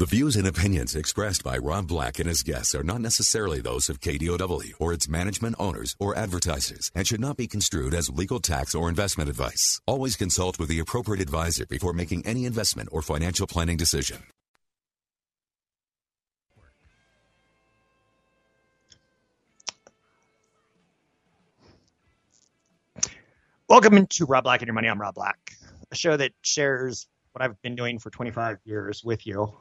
The views and opinions expressed by Rob Black and his guests are not necessarily those of KDOW or its management owners or advertisers and should not be construed as legal tax or investment advice. Always consult with the appropriate advisor before making any investment or financial planning decision. Welcome into Rob Black and Your Money. I'm Rob Black, a show that shares what I've been doing for 25 years with you.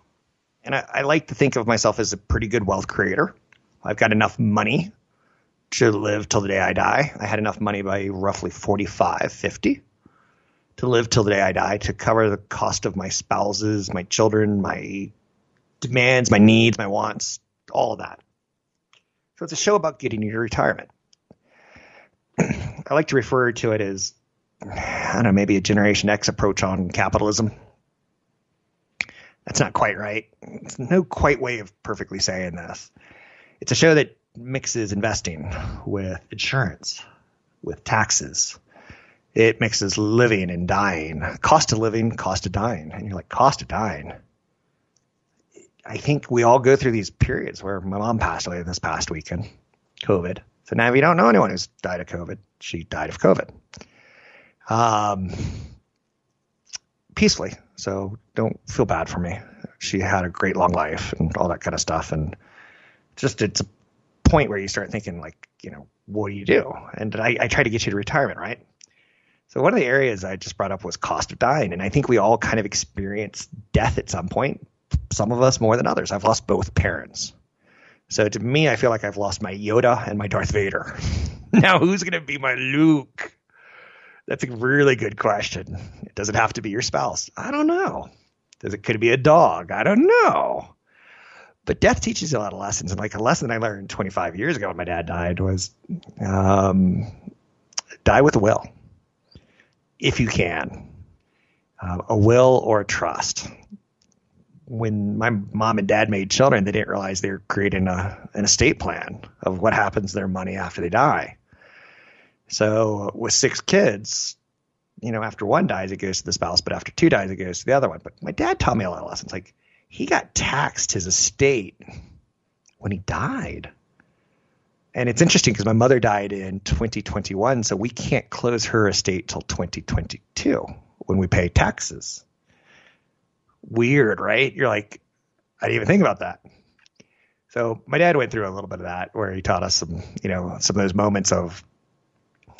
And I, I like to think of myself as a pretty good wealth creator. I've got enough money to live till the day I die. I had enough money by roughly 45, 50 to live till the day I die to cover the cost of my spouses, my children, my demands, my needs, my wants, all of that. So it's a show about getting you to retirement. I like to refer to it as, I don't know, maybe a Generation X approach on capitalism. That's not quite right. It's no quite way of perfectly saying this. It's a show that mixes investing with insurance, with taxes. It mixes living and dying, cost of living, cost of dying. And you're like, cost of dying. I think we all go through these periods where my mom passed away this past weekend, COVID. So now we don't know anyone who's died of COVID. She died of COVID. Um, peacefully. So don't feel bad for me. She had a great long life and all that kind of stuff. And just it's a point where you start thinking like, you know, what do you do? And I, I try to get you to retirement, right? So one of the areas I just brought up was cost of dying. And I think we all kind of experience death at some point. Some of us more than others. I've lost both parents. So to me, I feel like I've lost my Yoda and my Darth Vader. now, who's going to be my Luke? That's a really good question. It Does it have to be your spouse? I don't know. Does it could be a dog? I don't know. But death teaches you a lot of lessons, and like a lesson I learned 25 years ago when my dad died was, um, die with a will, if you can, uh, a will or a trust when my mom and dad made children, they didn't realize they were creating a, an estate plan of what happens to their money after they die. So with six kids, you know, after one dies, it goes to the spouse, but after two dies, it goes to the other one. But my dad taught me a lot of lessons. Like he got taxed his estate when he died. And it's interesting because my mother died in 2021, so we can't close her estate till 2022 when we pay taxes weird, right? You're like, I didn't even think about that. So my dad went through a little bit of that where he taught us some, you know, some of those moments of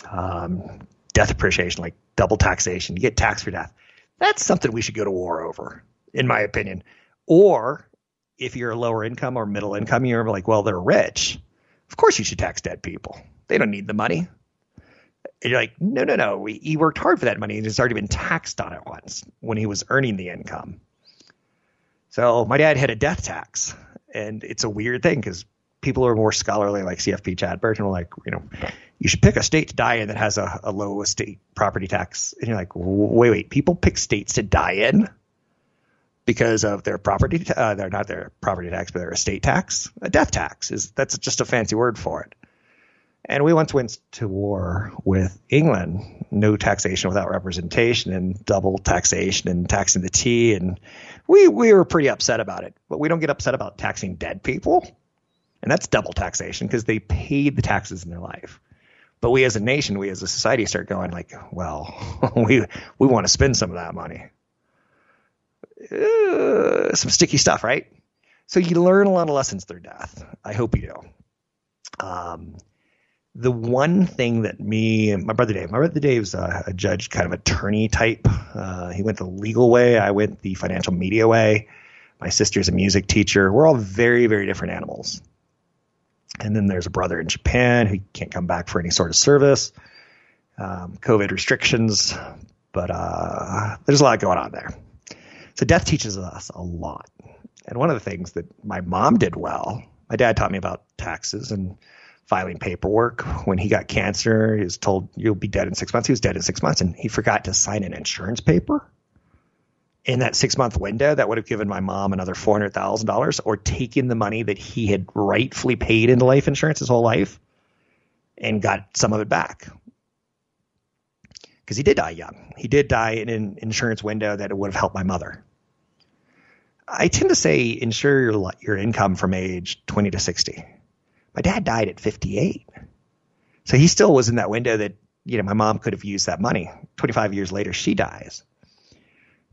um, death appreciation, like double taxation. You get taxed for death. That's something we should go to war over, in my opinion. Or if you're a lower income or middle income, you're like, well, they're rich. Of course you should tax dead people. They don't need the money. And you're like, no, no, no. He worked hard for that money and he's already been taxed on it once when he was earning the income. So my dad had a death tax, and it's a weird thing because people who are more scholarly, like CFP Chad Burton, are like, you know, you should pick a state to die in that has a, a low estate property tax. And you're like, wait, wait, people pick states to die in because of their property, uh, they're not their property tax, but their estate tax. A death tax is that's just a fancy word for it. And we once went to war with England, no taxation without representation and double taxation and taxing the tea. And we, we were pretty upset about it. But we don't get upset about taxing dead people. And that's double taxation because they paid the taxes in their life. But we as a nation, we as a society start going like, well, we, we want to spend some of that money. Uh, some sticky stuff, right? So you learn a lot of lessons through death. I hope you do. Um, the one thing that me and my brother Dave, my brother Dave's a, a judge, kind of attorney type. Uh, he went the legal way. I went the financial media way. My sister's a music teacher. We're all very, very different animals. And then there's a brother in Japan who can't come back for any sort of service. Um, COVID restrictions, but uh, there's a lot going on there. So death teaches us a lot. And one of the things that my mom did well, my dad taught me about taxes and filing paperwork. When he got cancer, he was told you'll be dead in six months. He was dead in six months, and he forgot to sign an insurance paper. In that six month window, that would have given my mom another four hundred thousand dollars, or taken the money that he had rightfully paid into life insurance his whole life, and got some of it back. Because he did die young. He did die in an insurance window that would have helped my mother. I tend to say insure your your income from age 20 to 60. My dad died at 58. So he still was in that window that, you know, my mom could have used that money. 25 years later, she dies.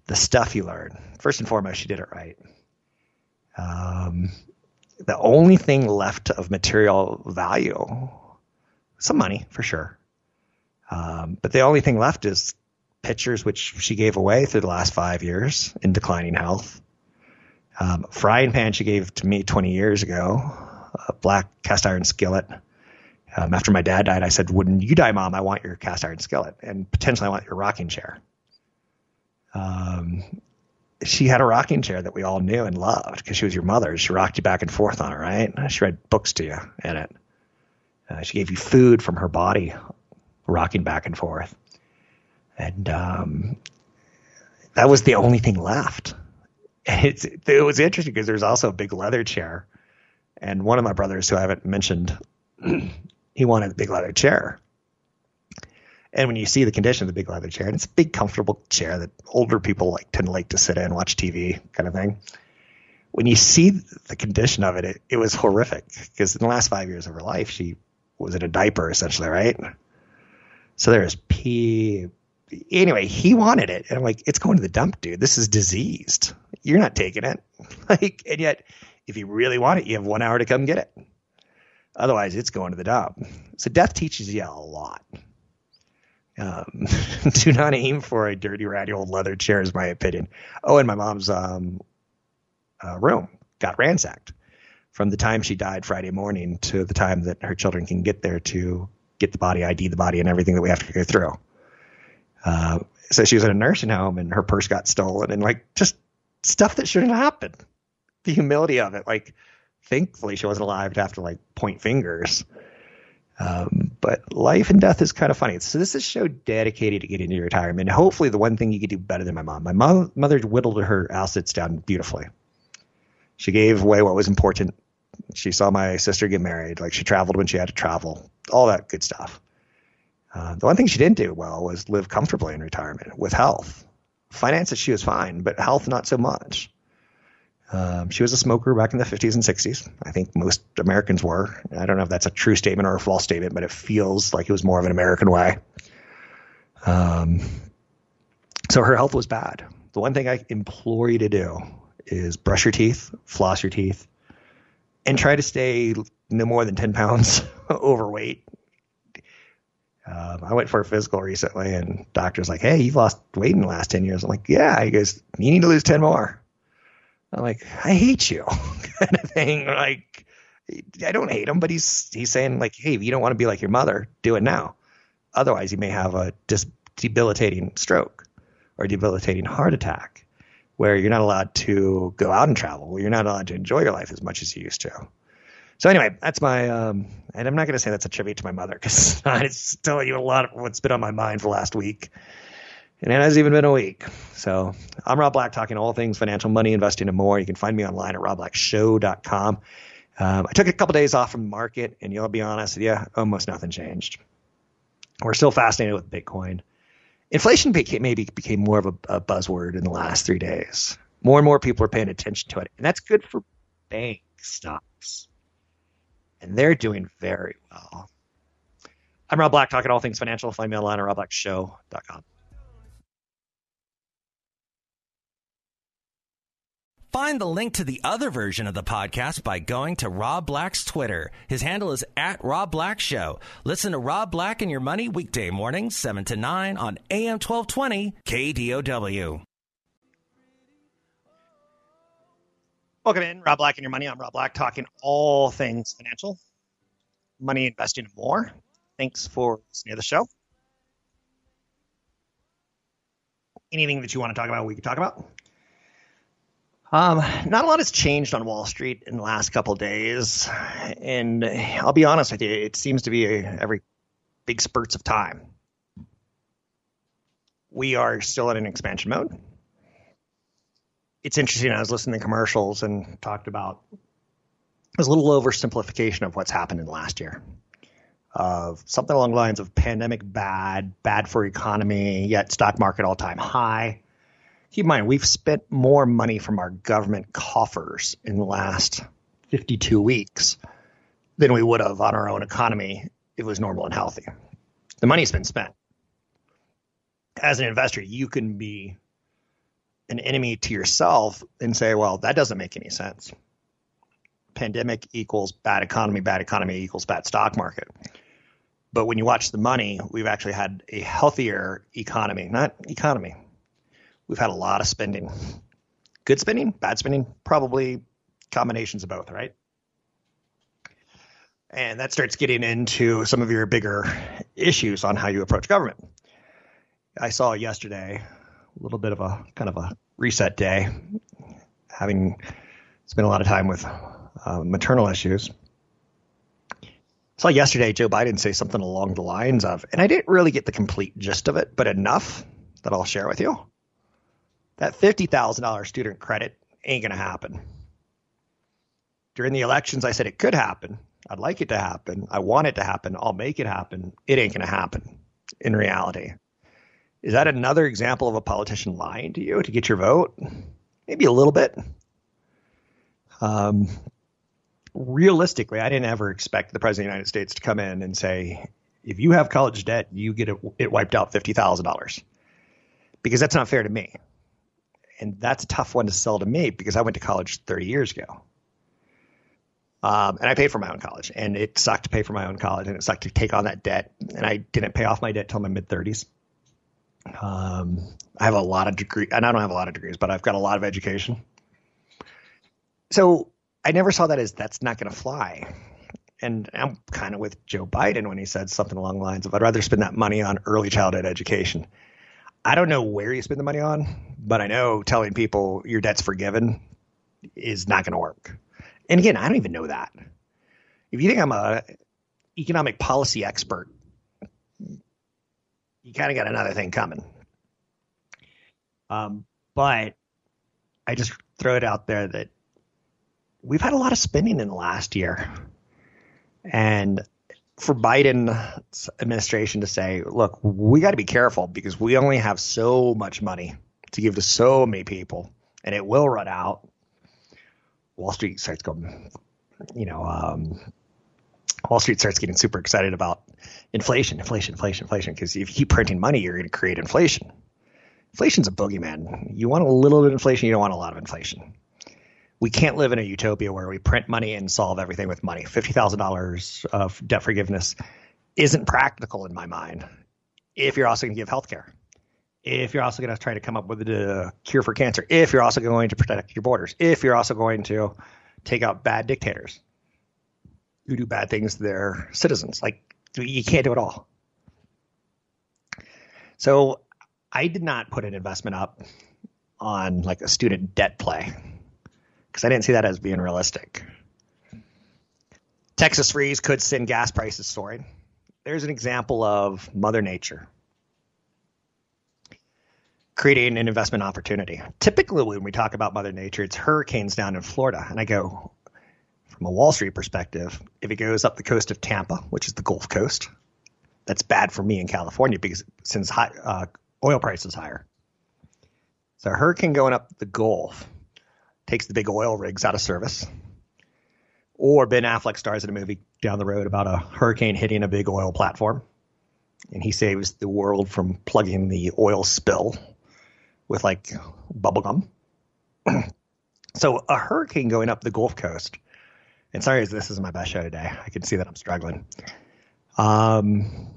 The stuff you learn. First and foremost, she did it right. Um, the only thing left of material value, some money for sure. Um, but the only thing left is pictures which she gave away through the last five years in declining health um, frying pan she gave to me 20 years ago, a black cast iron skillet. Um, after my dad died, I said, "When you die, mom, I want your cast iron skillet, and potentially I want your rocking chair." Um, she had a rocking chair that we all knew and loved because she was your mother. She rocked you back and forth on it, right? She read books to you in it. Uh, she gave you food from her body, rocking back and forth, and um, that was the only thing left it's it was interesting because there's also a big leather chair, and one of my brothers who I haven't mentioned, he wanted a big leather chair. And when you see the condition of the big leather chair, and it's a big, comfortable chair that older people like tend to like to sit in, watch TV, kind of thing. When you see the condition of it, it, it was horrific because in the last five years of her life, she was in a diaper essentially, right? So there was pee, anyway, he wanted it. And I'm like, it's going to the dump, dude. This is diseased. You're not taking it. like, and yet, if you really want it, you have one hour to come get it. Otherwise, it's going to the dump. So death teaches you a lot. Um, do not aim for a dirty, ratty old leather chair, is my opinion. Oh, and my mom's um, uh, room got ransacked from the time she died Friday morning to the time that her children can get there to get the body, ID the body, and everything that we have to go through. Uh, so she was in a nursing home and her purse got stolen and like just stuff that shouldn't happen. The humility of it. Like, thankfully she wasn't alive to have to like point fingers. Um, but life and death is kind of funny. So this is a show dedicated to getting to retirement. Hopefully, the one thing you could do better than my mom. My mom, mother whittled her assets down beautifully. She gave away what was important. She saw my sister get married. Like she traveled when she had to travel. All that good stuff. Uh, the one thing she didn't do well was live comfortably in retirement with health. Finances, she was fine, but health, not so much. Um, she was a smoker back in the 50s and 60s. I think most Americans were. I don't know if that's a true statement or a false statement, but it feels like it was more of an American way. Um, so her health was bad. The one thing I implore you to do is brush your teeth, floss your teeth, and try to stay no more than 10 pounds overweight um, I went for a physical recently, and doctor's like, "Hey, you've lost weight in the last ten years." I'm like, "Yeah." He goes, "You need to lose ten more." I'm like, "I hate you," kind of thing. Like, I don't hate him, but he's he's saying like, "Hey, you don't want to be like your mother, do it now. Otherwise, you may have a dis- debilitating stroke or debilitating heart attack, where you're not allowed to go out and travel. You're not allowed to enjoy your life as much as you used to." So anyway, that's my, um, and I'm not going to say that's a tribute to my mother because it's telling you a lot of what's been on my mind for last week. And it hasn't even been a week. So I'm Rob Black talking all things financial, money, investing, and more. You can find me online at robblackshow.com. Um, I took a couple days off from the market, and you'll be honest, yeah, almost nothing changed. We're still fascinated with Bitcoin. Inflation became, maybe became more of a, a buzzword in the last three days. More and more people are paying attention to it, and that's good for bank stocks and they're doing very well. I'm Rob Black, talking all things financial. Find me online at robblackshow.com. Find the link to the other version of the podcast by going to Rob Black's Twitter. His handle is at Rob Black Show. Listen to Rob Black and Your Money weekday mornings, 7 to 9 on AM 1220 KDOW. Welcome in, Rob Black and Your Money. I'm Rob Black, talking all things financial, money, investing, and more. Thanks for listening to the show. Anything that you want to talk about, we can talk about. Um, not a lot has changed on Wall Street in the last couple days, and I'll be honest with you, it seems to be every big spurts of time. We are still in an expansion mode. It's interesting. I was listening to commercials and talked about there's a little oversimplification of what's happened in the last year. Of something along the lines of pandemic bad, bad for economy, yet stock market all time high keep in mind, we've spent more money from our government coffers in the last 52 weeks than we would have on our own economy if it was normal and healthy. The money's been spent. As an investor, you can be an enemy to yourself and say, well, that doesn't make any sense. Pandemic equals bad economy, bad economy equals bad stock market. But when you watch the money, we've actually had a healthier economy, not economy, we've had a lot of spending. Good spending, bad spending, probably combinations of both, right? And that starts getting into some of your bigger issues on how you approach government. I saw yesterday a little bit of a kind of a reset day, having spent a lot of time with uh, maternal issues. Saw yesterday Joe Biden say something along the lines of, and I didn't really get the complete gist of it, but enough that I'll share with you that $50,000 student credit ain't going to happen. During the elections, I said it could happen. I'd like it to happen. I want it to happen. I'll make it happen. It ain't going to happen in reality. Is that another example of a politician lying to you to get your vote? Maybe a little bit. Um, realistically, I didn't ever expect the president of the United States to come in and say, if you have college debt, you get it, it wiped out $50,000. Because that's not fair to me and that's a tough one to sell to me because I went to college 30 years ago. Um, and I paid for my own college, and it sucked to pay for my own college, and it sucked to take on that debt. And I didn't pay off my debt till my mid 30s. Um, I have a lot of degrees, and I don't have a lot of degrees, but I've got a lot of education. So I never saw that as that's not going to fly. And I'm kind of with Joe Biden when he said something along the lines of, I'd rather spend that money on early childhood education. I don't know where you spend the money on, but I know telling people your debt's forgiven is not going to work. And again, I don't even know that. If you think I'm a economic policy expert, you kind of got another thing coming. Um, but I just throw it out there that we've had a lot of spending in the last year. And for Biden's administration to say, look, we got to be careful because we only have so much money to give to so many people and it will run out. Wall Street starts going, you know, um, Wall Street starts getting super excited about inflation, inflation, inflation, inflation. Because if you keep printing money, you're going to create inflation. Inflation's a boogeyman. You want a little bit of inflation, you don't want a lot of inflation we can't live in a utopia where we print money and solve everything with money. Fifty thousand dollars of debt forgiveness isn't practical in my mind. If you're also going to give health care, if you're also going to try to come up with a cure for cancer, if you're also going to protect your borders, if you're also going to take out bad dictators who do bad things to their citizens, like you can't do it all. So I did not put an investment up on like a student debt play because I didn't see that as being realistic. Texas freeze could send gas prices soaring. There's an example of Mother Nature creating an investment opportunity. Typically, when we talk about Mother Nature, it's hurricanes down in Florida. And I go, from a Wall Street perspective, if it goes up the coast of Tampa, which is the Gulf Coast, that's bad for me in California because since high, uh, oil price is higher. So a hurricane going up the Gulf takes the big oil rigs out of service. Or Ben Affleck stars in a movie down the road about a hurricane hitting a big oil platform. And he saves the world from plugging the oil spill with like bubblegum. so a hurricane going up the Gulf Coast. And sorry, this is my best show today. I can see that I'm struggling. Um,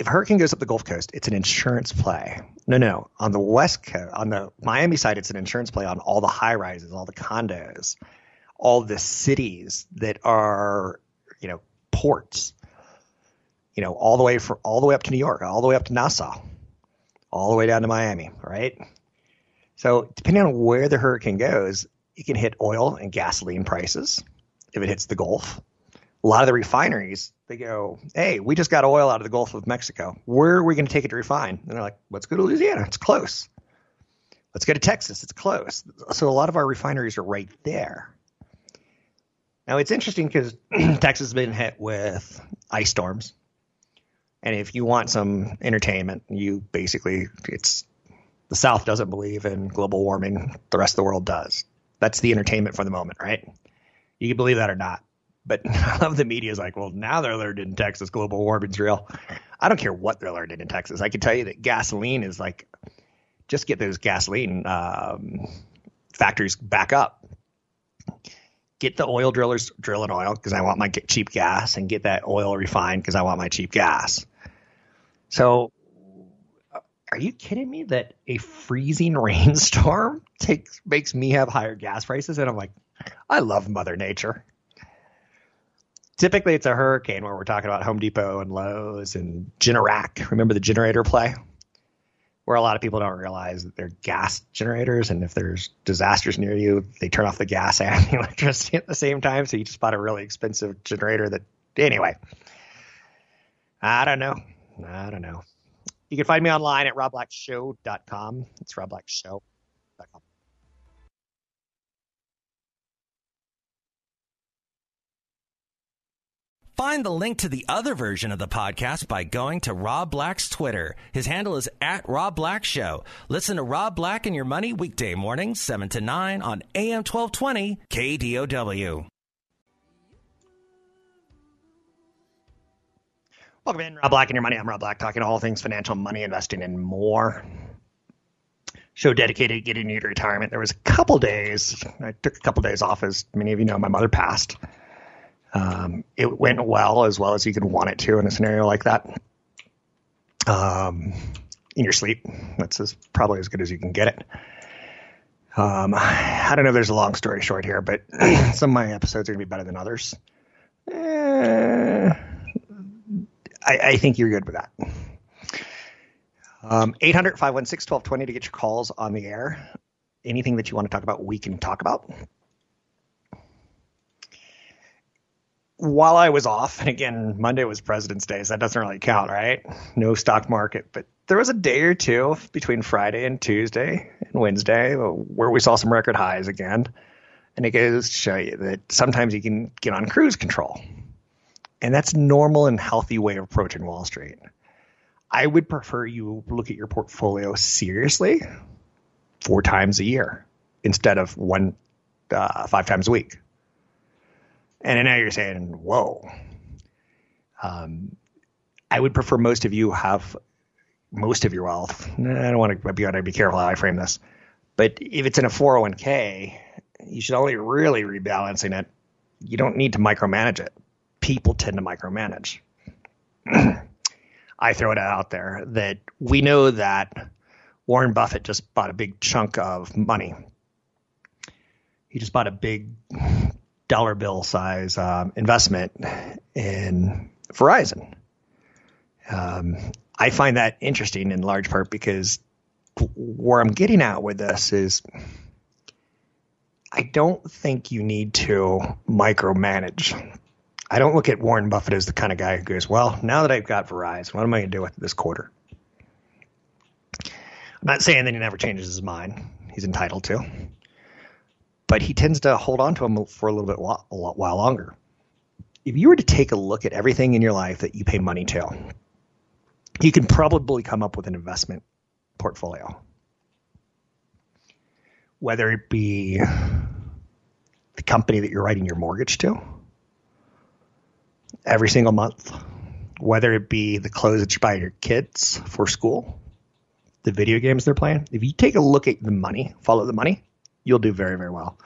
if hurricane goes up the Gulf Coast, it's an insurance play. No, no. On the West Coast, on the Miami side, it's an insurance play on all the high rises, all the condos, all the cities that are, you know, ports. You know, all the way for all the way up to New York, all the way up to Nassau, all the way down to Miami, right? So depending on where the hurricane goes, it can hit oil and gasoline prices if it hits the Gulf. A lot of the refineries, they go, hey, we just got oil out of the Gulf of Mexico. Where are we going to take it to refine? And they're like, let's go to Louisiana. It's close. Let's go to Texas. It's close. So a lot of our refineries are right there. Now it's interesting because Texas has been hit with ice storms. And if you want some entertainment, you basically, it's the South doesn't believe in global warming. The rest of the world does. That's the entertainment for the moment, right? You can believe that or not. But I love the media is like, well, now they're learning in Texas global warming's real. I don't care what they're learning in Texas. I can tell you that gasoline is like, just get those gasoline um, factories back up. Get the oil drillers drilling oil because I want my cheap gas, and get that oil refined because I want my cheap gas. So, are you kidding me that a freezing rainstorm takes makes me have higher gas prices? And I'm like, I love Mother Nature. Typically, it's a hurricane where we're talking about Home Depot and Lowe's and Generac. Remember the generator play? Where a lot of people don't realize that they're gas generators, and if there's disasters near you, they turn off the gas and the electricity at the same time. So you just bought a really expensive generator that, anyway, I don't know. I don't know. You can find me online at robblackshow.com. It's robblackshow.com. Find the link to the other version of the podcast by going to Rob Black's Twitter. His handle is at Rob Black Show. Listen to Rob Black and Your Money weekday mornings, 7 to 9 on AM 1220 KDOW. Welcome in, Rob Black and Your Money. I'm Rob Black, talking all things financial, money, investing, and more. Show dedicated to getting you to retirement. There was a couple days, I took a couple days off, as many of you know, my mother passed. Um, it went well, as well as you could want it to in a scenario like that. Um, in your sleep, that's as, probably as good as you can get it. Um, I don't know if there's a long story short here, but some of my episodes are to be better than others. Eh, I, I, think you're good with that. Um, 800 516 1220 to get your calls on the air. Anything that you want to talk about, we can talk about. While I was off, and again, Monday was President's Day, so that doesn't really count, right? No stock market, but there was a day or two between Friday and Tuesday and Wednesday where we saw some record highs again. And it goes to show you that sometimes you can get on cruise control. And that's normal and healthy way of approaching Wall Street. I would prefer you look at your portfolio seriously four times a year instead of one uh, five times a week. And now you're saying, whoa. Um, I would prefer most of you have most of your wealth. I don't want to be, to be careful how I frame this. But if it's in a 401k, you should only really rebalancing it. You don't need to micromanage it. People tend to micromanage. I throw it out there that we know that Warren Buffett just bought a big chunk of money. He just bought a big dollar bill size um, investment in Verizon. Um, I find that interesting in large part because where I'm getting at with this is I don't think you need to micromanage. I don't look at Warren Buffett as the kind of guy who goes, well, now that I've got Verizon, what am I going to do with this quarter? I'm not saying that he never changes his mind. He's entitled to but he tends to hold on to them for a little bit a lot while longer. If you were to take a look at everything in your life that you pay money to, you can probably come up with an investment portfolio. Whether it be the company that you're writing your mortgage to every single month, whether it be the clothes that you buy your kids for school, the video games they're playing. If you take a look at the money, follow the money, you'll do very, very well.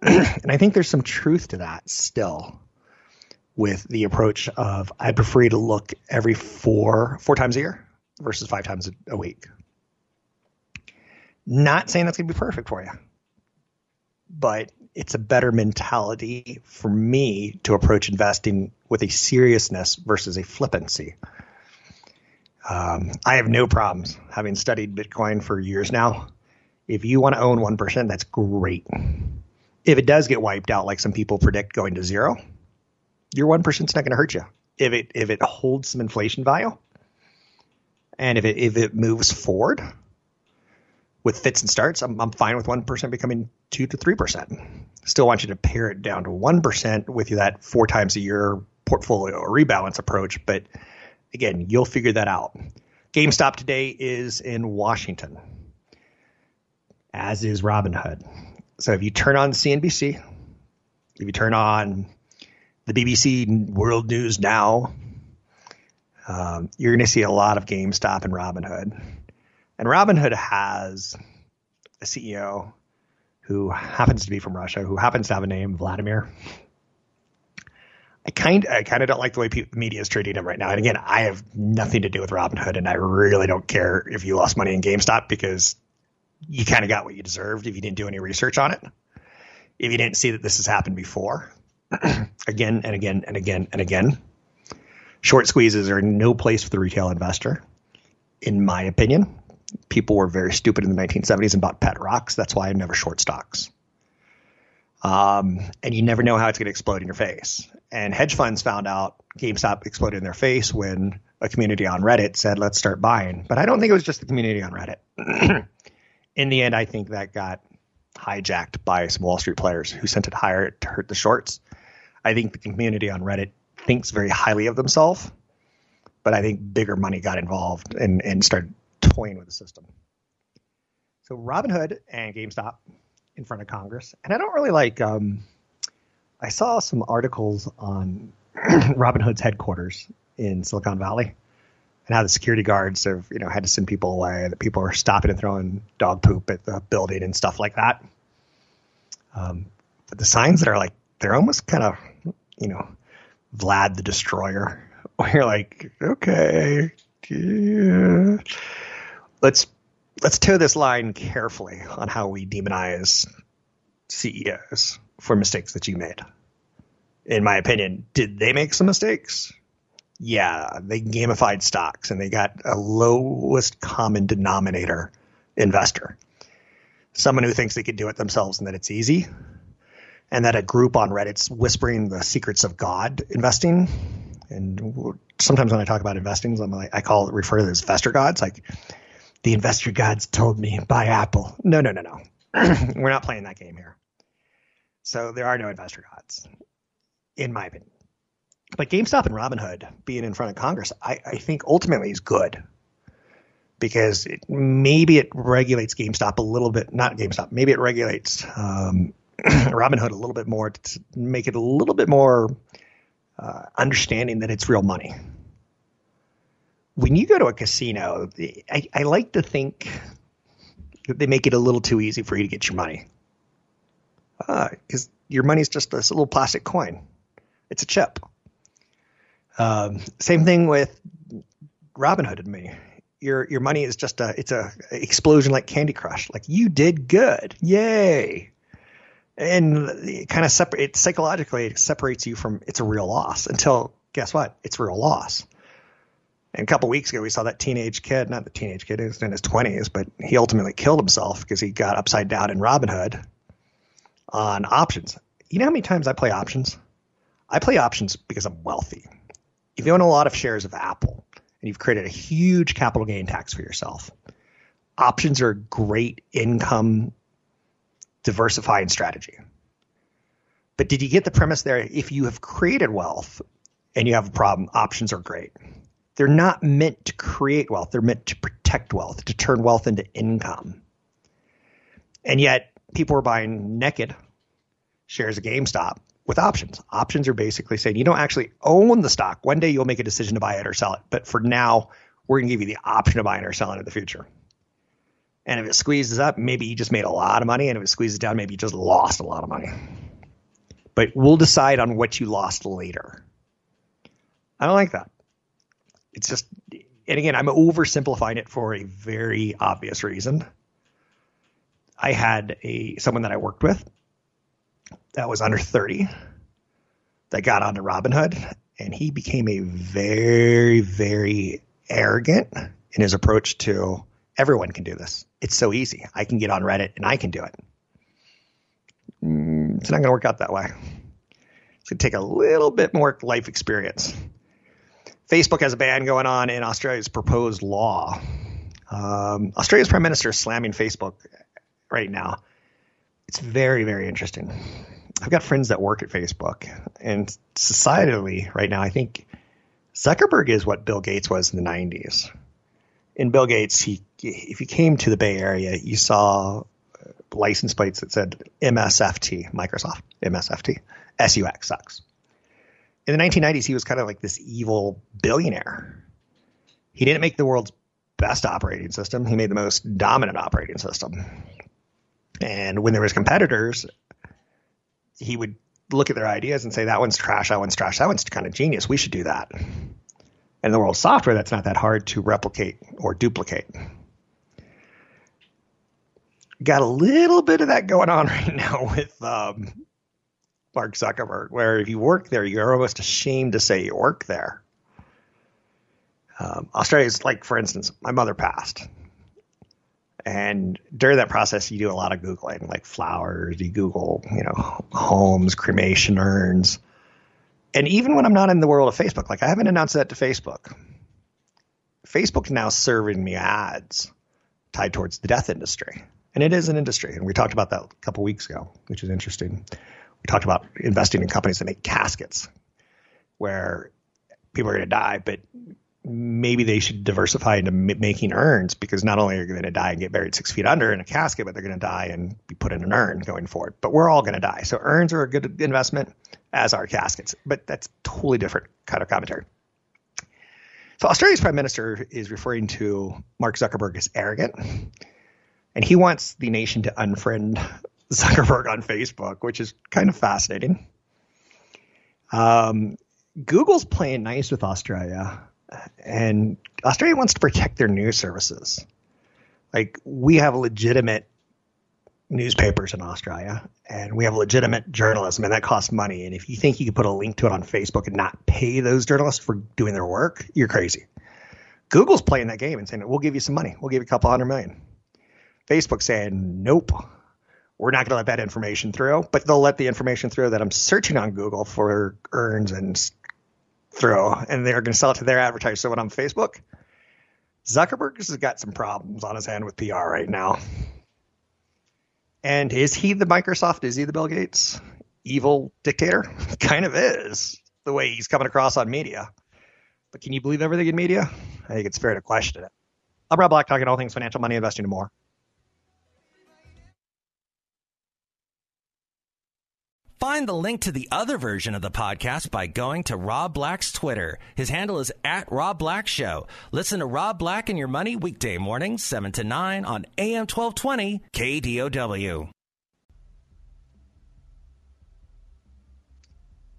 and I think there's some truth to that still with the approach of I prefer to look every four four times a year versus five times a week. Not saying that's going to be perfect for you, but it's a better mentality for me to approach investing with a seriousness versus a flippancy. Um, I have no problems having studied Bitcoin for years now If you want to own 1%, that's great. If it does get wiped out, like some people predict going to zero, your 1% is not going to hurt you. If it, if it holds some inflation value and if it, if it moves forward with fits and starts, I'm, I'm fine with 1% becoming 2 to 3%. Still want you to pare it down to 1% with that four times a year portfolio rebalance approach. But again, you'll figure that out. GameStop today is in Washington, as is Robinhood. So if you turn on CNBC, if you turn on the BBC World News Now, um, you're going to see a lot of GameStop and Robinhood. And Robinhood has a CEO who happens to be from Russia, who happens to have a name, Vladimir. I kind I kind of don't like the way people, media is treating him right now. And again, I have nothing to do with Robinhood, and I really don't care if you lost money in GameStop because you kind of got what you deserved if you didn't do any research on it. If you didn't see that this has happened before, again and again and again and again, short squeezes are no place for the retail investor, in my opinion. People were very stupid in the 1970s and bought pet rocks. That's why I never short stocks. Um, and you never know how it's going to explode in your face. And hedge funds found out GameStop exploded in their face when a community on Reddit said, let's start buying. But I don't think it was just the community on Reddit. in the end, I think that got hijacked by some Wall Street players who sent it higher to hurt the shorts. I think the community on Reddit thinks very highly of themselves, but I think bigger money got involved and, and started toying with the system. So Robinhood and GameStop in front of Congress, and I don't really like. Um, I saw some articles on Robinhood's headquarters in Silicon Valley, and how the security guards have you know had to send people away. That people are stopping and throwing dog poop at the building and stuff like that. Um, but the signs that are like they're almost kind of you know Vlad the Destroyer. Where you're like, okay, yeah. let's let's toe this line carefully on how we demonize CEOs for mistakes that you made. In my opinion, did they make some mistakes? Yeah, they gamified stocks and they got a lowest common denominator investor. Someone who thinks they can do it themselves and that it's easy. And that a group on Reddit's whispering the secrets of God investing. And sometimes when I talk about investing, I'm like, I call it refer to them as investor gods. Like the investor gods told me buy Apple. No, no, no, no. We're not playing that game here. So there are no investor gods, in my opinion. But GameStop and Robinhood being in front of Congress, I, I think ultimately is good because it, maybe it regulates GameStop a little bit, not GameStop, maybe it regulates um, Robinhood a little bit more to make it a little bit more uh, understanding that it's real money. When you go to a casino, I, I like to think that they make it a little too easy for you to get your money because uh, your money's just this little plastic coin. It's a chip. Um, same thing with Robinhood and me. Your your money is just a it's a explosion like Candy Crush. Like you did good, yay! And it kind of separate it psychologically it separates you from it's a real loss until guess what? It's real loss. And a couple weeks ago, we saw that teenage kid, not the teenage kid, he was in his 20s, but he ultimately killed himself because he got upside down in Robinhood on options. You know how many times I play options? I play options because I'm wealthy. If you own a lot of shares of Apple and you've created a huge capital gain tax for yourself, options are a great income diversifying strategy. But did you get the premise there? If you have created wealth and you have a problem, options are great. They're not meant to create wealth, they're meant to protect wealth, to turn wealth into income. And yet, people are buying naked shares of GameStop with options. Options are basically saying you don't actually own the stock. One day you'll make a decision to buy it or sell it, but for now, we're going to give you the option of buying or selling in the future. And if it squeezes up, maybe you just made a lot of money, and if it squeezes down, maybe you just lost a lot of money. But we'll decide on what you lost later. I don't like that. It's just, and again, I'm oversimplifying it for a very obvious reason. I had a someone that I worked with that was under 30 that got onto Robinhood, and he became a very, very arrogant in his approach to everyone can do this. it's so easy. I can get on Reddit and I can do it. Mm, it's not going to work out that way. It's going to take a little bit more life experience. Facebook has a ban going on in Australia's proposed law. Um, Australia's prime minister is slamming Facebook right now. It's very, very interesting. I've got friends that work at Facebook, and societally, right now, I think Zuckerberg is what Bill Gates was in the 90s. In Bill Gates, he if you came to the Bay Area, you saw uh, license plates that said MSFT, Microsoft, MSFT, SUX sucks. In the 1990s, he was kind of like this evil billionaire. He didn't make the world's best operating system. He made the most dominant operating system. And when there was competitors, he would look at their ideas and say, that one's trash, that one's trash, that one's kind of genius. We should do that. And in the world of software, that's not that hard to replicate or duplicate. Got a little bit of that going on right now with um, Mark Zuckerberg, where if you work there, you're almost ashamed to say you work there. Um, is like, for instance, my mother passed. And during that process, you do a lot of Googling, like flowers, you Google, you know, homes, cremation urns. And even when I'm not in the world of Facebook, like I haven't announced that to Facebook. Facebook's now serving me ads tied towards the death industry. And it is an industry. And we talked about that a couple weeks ago, which is interesting. We talked about investing in companies that make caskets where people are going to die, but maybe they should diversify into m- making urns because not only are they going to die and get buried six feet under in a casket, but they're going to die and be put in an urn going forward. But we're all going to die. So urns are a good investment, as are caskets. But that's totally different kind of commentary. So Australia's prime minister is referring to Mark Zuckerberg as arrogant, and he wants the nation to unfriend Zuckerberg on Facebook, which is kind of fascinating. Um, Google's playing nice with Australia and Australia wants to protect their news services. Like we have legitimate newspapers in Australia, and we have legitimate journalism, and that costs money. And if you think you could put a link to it on Facebook and not pay those journalists for doing their work, you're crazy. Google's playing that game and saying, "We'll give you some money. We'll give you a couple hundred million. Facebook saying, "Nope." We're not going to let that information through, but they'll let the information through that I'm searching on Google for urns and throw, and they're going to sell it to their advertisers. So when I'm on Facebook, Zuckerberg has got some problems on his hand with PR right now. And is he the Microsoft? Is he the Bill Gates evil dictator? kind of is the way he's coming across on media. But can you believe everything in media? I think it's fair to question it. I'm Rob Black, talking all things financial, money, investing, and more. Find the link to the other version of the podcast by going to Rob Black's Twitter. His handle is at Rob Black Show. Listen to Rob Black and Your Money weekday mornings, 7 to 9 on AM 1220 KDOW.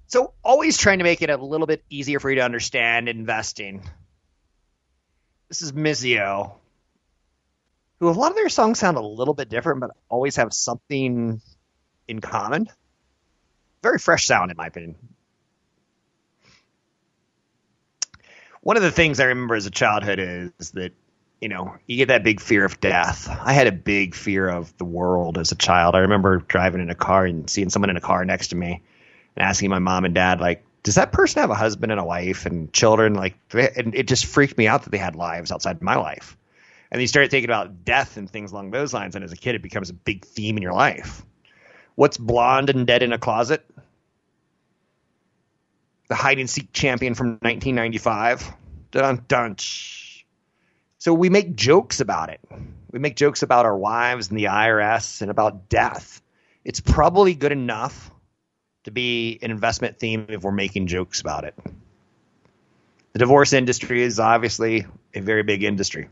So, always trying to make it a little bit easier for you to understand investing. This is Mizio, who a lot of their songs sound a little bit different, but always have something in common very fresh sound in my opinion. One of the things I remember as a childhood is that you know you get that big fear of death. I had a big fear of the world as a child. I remember driving in a car and seeing someone in a car next to me and asking my mom and dad like does that person have a husband and a wife and children like and it just freaked me out that they had lives outside my life and you start thinking about death and things along those lines and as a kid it becomes a big theme in your life What's blonde and dead in a closet? The hide and seek champion from 1995. Dun dun. So we make jokes about it. We make jokes about our wives and the IRS and about death. It's probably good enough to be an investment theme if we're making jokes about it. The divorce industry is obviously a very big industry.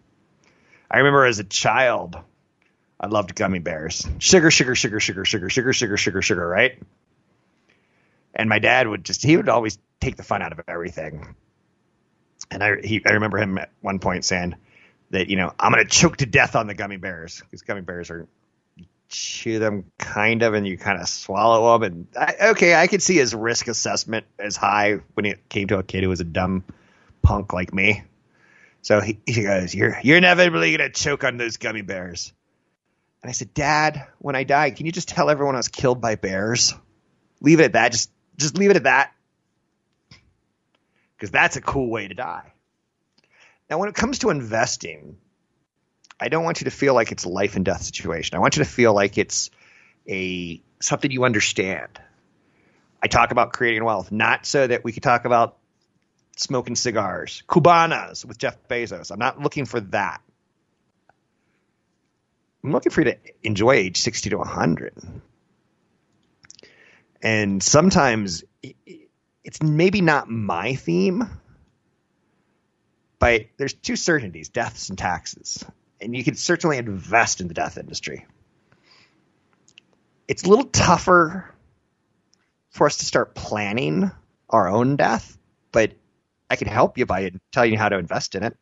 I remember as a child I loved gummy bears. Sugar, sugar, sugar, sugar, sugar, sugar, sugar, sugar, sugar, right? And my dad would just he would always take the fun out of everything. And I he I remember him at one point saying that, you know, I'm gonna choke to death on the gummy bears. Because gummy bears are chew them kind of and you kind of swallow them and I, okay i could see his risk assessment as high when it came to a kid who was a dumb punk like me so he, he goes you're you're really gonna choke on those gummy bears And I said, Dad, when I die, can you just tell everyone I was killed by bears? Leave it at that. Just just leave it at that. Because that's a cool way to die. Now, when it comes to investing, I don't want you to feel like it's a life and death situation. I want you to feel like it's a something you understand. I talk about creating wealth, not so that we could talk about smoking cigars, Cubanas with Jeff Bezos. I'm not looking for that. I'm looking for you to enjoy age 60 to 100. And sometimes it's maybe not my theme, but there's two certainties deaths and taxes. And you can certainly invest in the death industry. It's a little tougher for us to start planning our own death, but I can help you by telling you how to invest in it.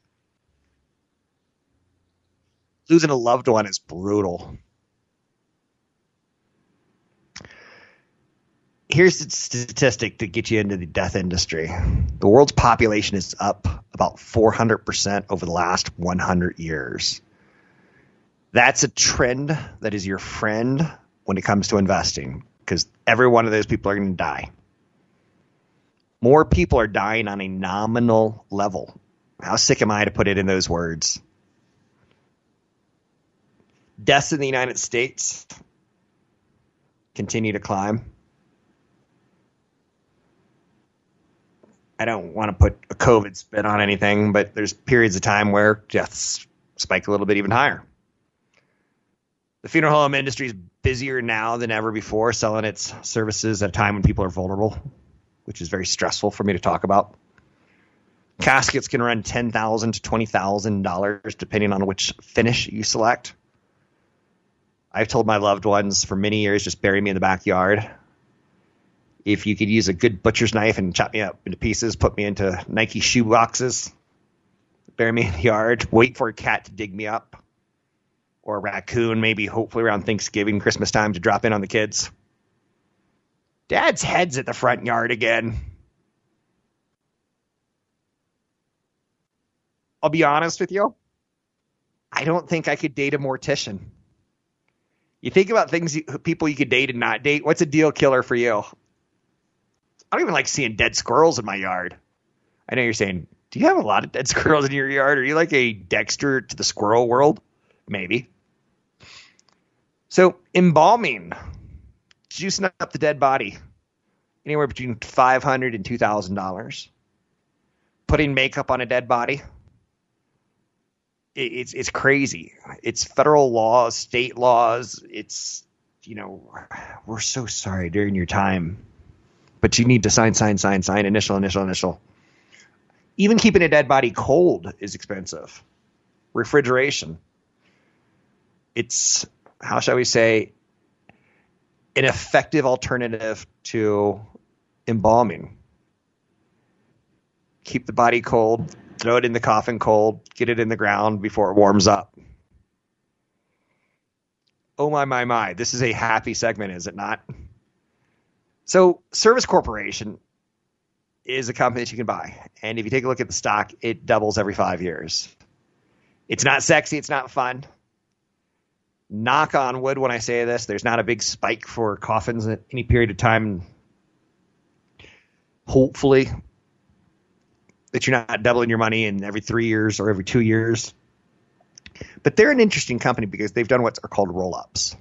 Losing a loved one is brutal. Here's a statistic to get you into the death industry. The world's population is up about 400% over the last 100 years. That's a trend that is your friend when it comes to investing because every one of those people are going to die. More people are dying on a nominal level. How sick am I to put it in those words? Deaths in the United States continue to climb. I don't want to put a COVID spin on anything, but there's periods of time where deaths spike a little bit even higher. The funeral home industry is busier now than ever before, selling its services at a time when people are vulnerable, which is very stressful for me to talk about. Caskets can run ten thousand to twenty thousand dollars depending on which finish you select. I've told my loved ones for many years just bury me in the backyard. If you could use a good butcher's knife and chop me up into pieces, put me into Nike shoe boxes, bury me in the yard, wait for a cat to dig me up, or a raccoon, maybe hopefully around Thanksgiving, Christmas time to drop in on the kids. Dad's head's at the front yard again. I'll be honest with you. I don't think I could date a mortician. You think about things, you, people you could date and not date. What's a deal killer for you? I don't even like seeing dead squirrels in my yard. I know you're saying, do you have a lot of dead squirrels in your yard? Are you like a Dexter to the squirrel world? Maybe. So embalming, juicing up the dead body, anywhere between five hundred and two thousand dollars. Putting makeup on a dead body, it's it's crazy. It's federal laws, state laws. It's you know, we're so sorry during your time, but you need to sign, sign, sign, sign, initial, initial, initial. Even keeping a dead body cold is expensive. Refrigeration. It's how shall we say an effective alternative to embalming. Keep the body cold, throw it in the coffin cold, get it in the ground before it warms up. Oh my my my, this is a happy segment, is it not? So, Service Corporation is a company that you can buy. And if you take a look at the stock, it doubles every 5 years. It's not sexy, it's not fun. Knock on wood when I say this, there's not a big spike for coffins at any period of time. Hopefully, that you're not doubling your money in every three years or every two years. But they're an interesting company because they've done what are called roll ups.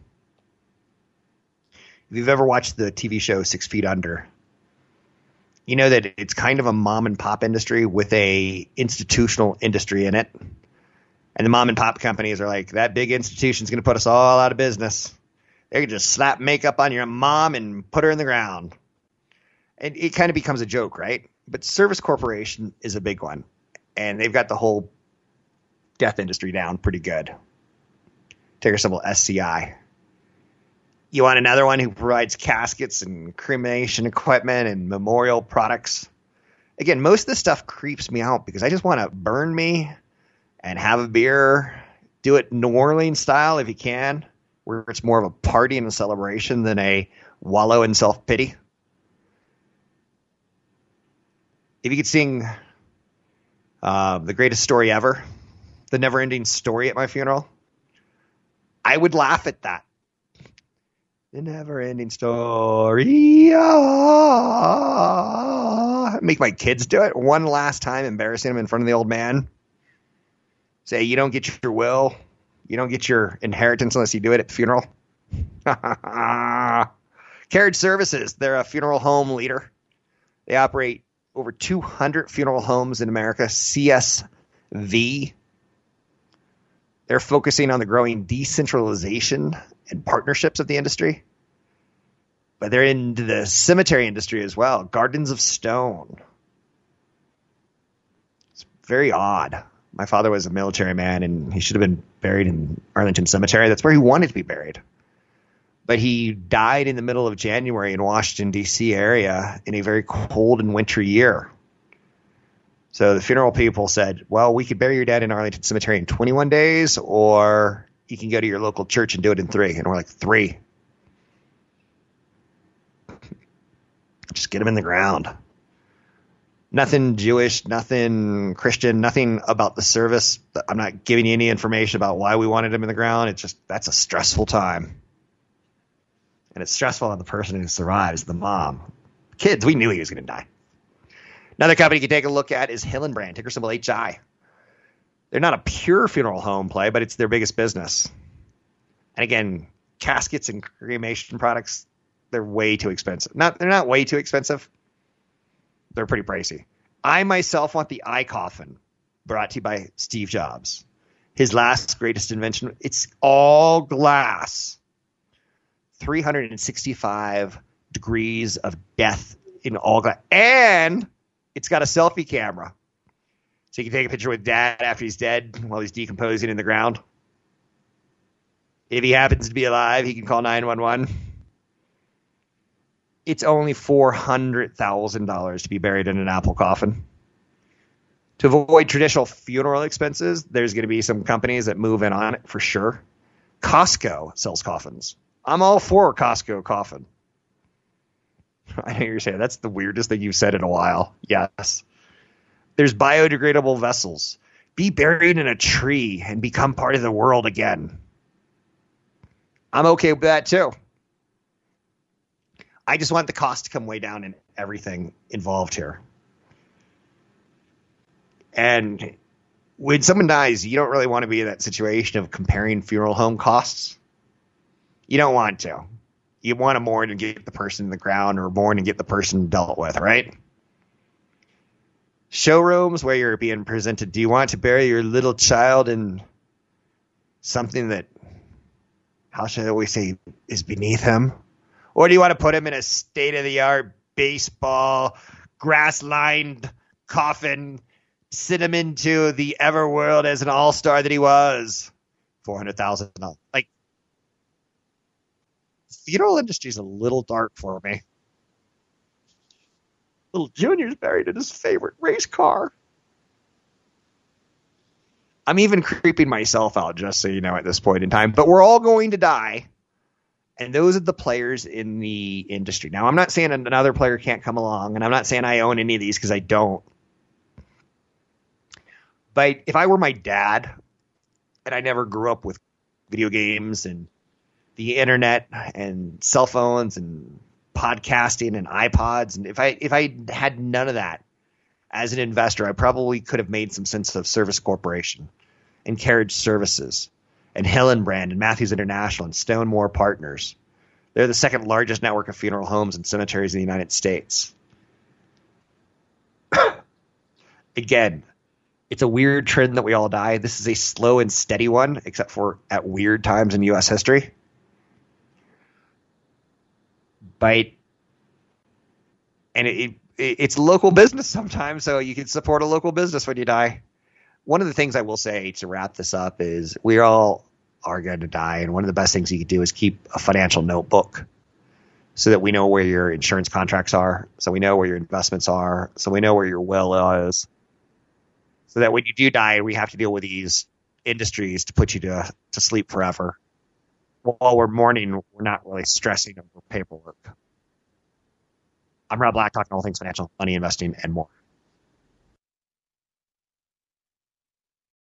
If you've ever watched the TV show Six Feet Under, you know that it's kind of a mom and pop industry with a institutional industry in it. And the mom and pop companies are like, that big institution's going to put us all out of business. They can just slap makeup on your mom and put her in the ground. And it kind of becomes a joke, right? But Service Corporation is a big one, and they've got the whole death industry down pretty good. Ticker symbol SCI. You want another one who provides caskets and cremation equipment and memorial products? Again, most of this stuff creeps me out because I just want to burn me and have a beer. Do it New Orleans style if you can, where it's more of a party and a celebration than a wallow in self pity. If you could sing uh, the greatest story ever, the never ending story at my funeral, I would laugh at that. The never ending story. Ah. Make my kids do it one last time, embarrassing them in front of the old man. Say, you don't get your will, you don't get your inheritance unless you do it at the funeral. Carriage Services, they're a funeral home leader. They operate over 200 funeral homes in America. CSV. They're focusing on the growing decentralization and partnerships of the industry. But they're into the cemetery industry as well. Gardens of Stone. It's very odd. My father was a military man and he should have been buried in Arlington Cemetery. That's where he wanted to be buried but he died in the middle of January in Washington D.C. area in a very cold and wintry year. So the funeral people said, "Well, we could bury your dad in Arlington Cemetery in 21 days, or you can go to your local church and do it in three. And we're like, three. Just get him in the ground. Nothing Jewish, nothing Christian, nothing about the service. I'm not giving you any information about why we wanted him in the ground. It's just that's a stressful time and it's stressful on the person who survives, the mom. Kids, we knew he was going to die. Another company you can take a look at is Hillenbrand, ticker symbol HI. They're not a pure funeral home play, but it's their biggest business. And again, caskets and cremation products, they're way too expensive. Not they're not way too expensive. They're pretty pricey. I myself want the iCoffin, brought to you by Steve Jobs. His last greatest invention. It's all glass 365 degrees of death in glass, and it's got a selfie camera, so you can take a picture with dad after he's dead while he's decomposing in the ground. If he happens to be alive, he can call 911. It's only $400,000 to be buried in an apple coffin. To avoid traditional funeral expenses, there's going to be some companies that move in on it for sure. Costco sells coffins. I'm all for Costco coffin. I know you're saying that's the weirdest thing you've said in a while. Yes. There's biodegradable vessels. Be buried in a tree and become part of the world again. I'm okay with that too. I just want the cost to come way down in everything involved here. And when someone dies, you don't really want to be in that situation of comparing funeral home costs you don't want to. You want to mourn and get the person in the ground or mourn and get the person dealt with, right? Showrooms where you're being presented. Do you want to bury your little child in something that, how should I always say, is beneath him? Or do you want to put him in a state of the art baseball, grass lined coffin, sit him into the Everworld as an all star that he was? $400,000. Like funeral industry is a little dark for me. Little Junior's buried in his favorite race car. I'm even creeping myself out, just so you know, at this point in time. But we're all going to die. And those are the players in the industry. Now, I'm not saying another player can't come along, and I'm not saying I own any of these because I don't. But if I were my dad, and I never grew up with video games and the internet and cell phones and podcasting and iPods. And if I if I had none of that as an investor, I probably could have made some sense of Service Corporation and Carriage Services and Hillenbrand and Matthews International and StoneMor Partners. They're the second largest network of funeral homes and cemeteries in the United States. Again, it's a weird trend that we all die. This is a slow and steady one, except for at weird times in U.S. history. Right? And it, it, it's local business sometimes, so you can support a local business when you die. One of the things I will say to wrap this up is we all are going to die, and one of the best things you can do is keep a financial notebook so that we know where your insurance contracts are, so we know where your investments are, so we know where your will is, so that when you do die, we have to deal with these industries to put you to to sleep forever while we're mourning, we're not really stressing over paperwork. I'm Rob Black, talking all things financial, money, investing, and more.